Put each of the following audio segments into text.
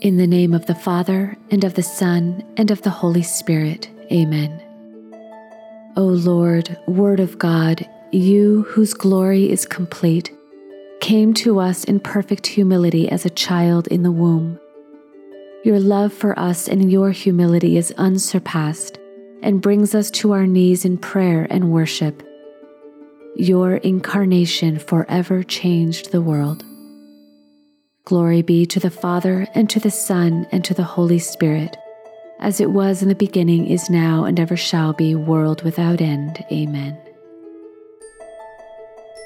In the name of the Father, and of the Son, and of the Holy Spirit. Amen. O Lord, Word of God, you whose glory is complete, came to us in perfect humility as a child in the womb. Your love for us and your humility is unsurpassed and brings us to our knees in prayer and worship. Your incarnation forever changed the world. Glory be to the Father, and to the Son, and to the Holy Spirit, as it was in the beginning, is now, and ever shall be, world without end. Amen.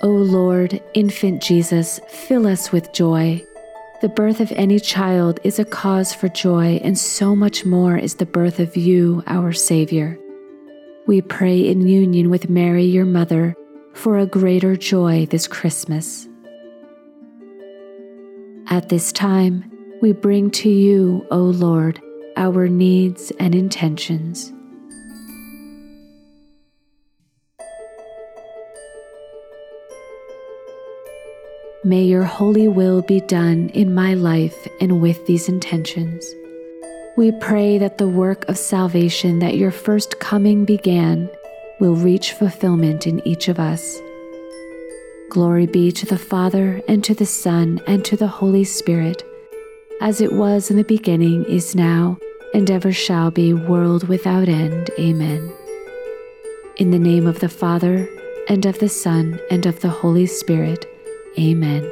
O Lord, infant Jesus, fill us with joy. The birth of any child is a cause for joy, and so much more is the birth of you, our Savior. We pray in union with Mary, your mother, for a greater joy this Christmas. At this time, we bring to you, O Lord, our needs and intentions. May your holy will be done in my life and with these intentions. We pray that the work of salvation that your first coming began will reach fulfillment in each of us. Glory be to the Father, and to the Son, and to the Holy Spirit, as it was in the beginning, is now, and ever shall be, world without end. Amen. In the name of the Father, and of the Son, and of the Holy Spirit, Amen.